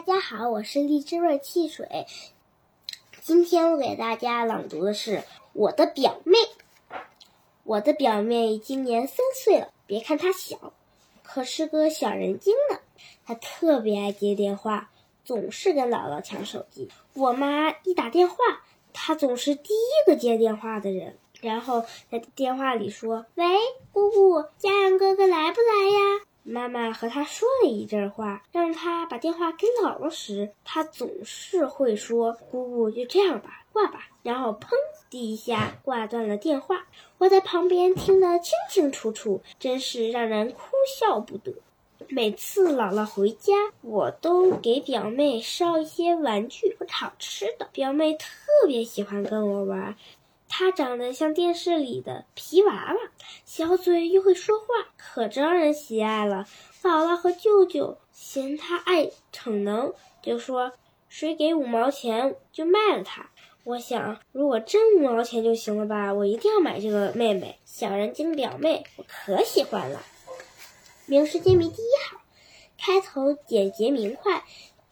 大家好，我是荔枝味汽水。今天我给大家朗读的是我的表妹。我的表妹今年三岁了，别看她小，可是个小人精呢。她特别爱接电话，总是跟姥姥抢手机。我妈一打电话，她总是第一个接电话的人，然后在电话里说：“喂，姑姑，家阳哥哥来不来呀？”妈妈和他说了一阵话，让他把电话给姥姥时，他总是会说：“姑姑，就这样吧，挂吧。”然后砰的一下挂断了电话。我在旁边听得清清楚楚，真是让人哭笑不得。每次姥姥回家，我都给表妹捎一些玩具和好吃的。表妹特别喜欢跟我玩。她长得像电视里的皮娃娃，小嘴又会说话，可招人喜爱了。姥姥和舅舅嫌她爱逞能，就说谁给五毛钱就卖了她。我想，如果真五毛钱就行了吧，我一定要买这个妹妹小人精表妹，我可喜欢了。名师揭谜第一号，开头简洁明快。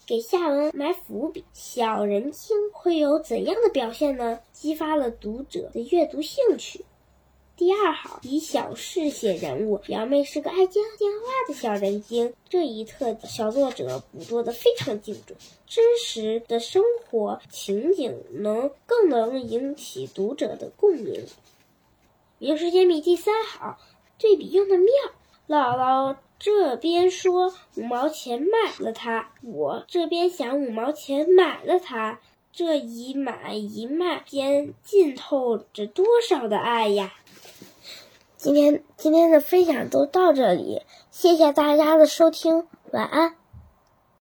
给下文埋伏笔，小人精会有怎样的表现呢？激发了读者的阅读兴趣。第二好，以小事写人物，表妹是个爱接电话的小人精，这一特点小作者捕捉的非常精准，真实的生活情景能更能引起读者的共鸣。名师揭秘第三好，对比用的妙，姥姥。这边说五毛钱买了它，我这边想五毛钱买了它，这一买一卖间浸透着多少的爱呀！今天今天的分享都到这里，谢谢大家的收听，晚安。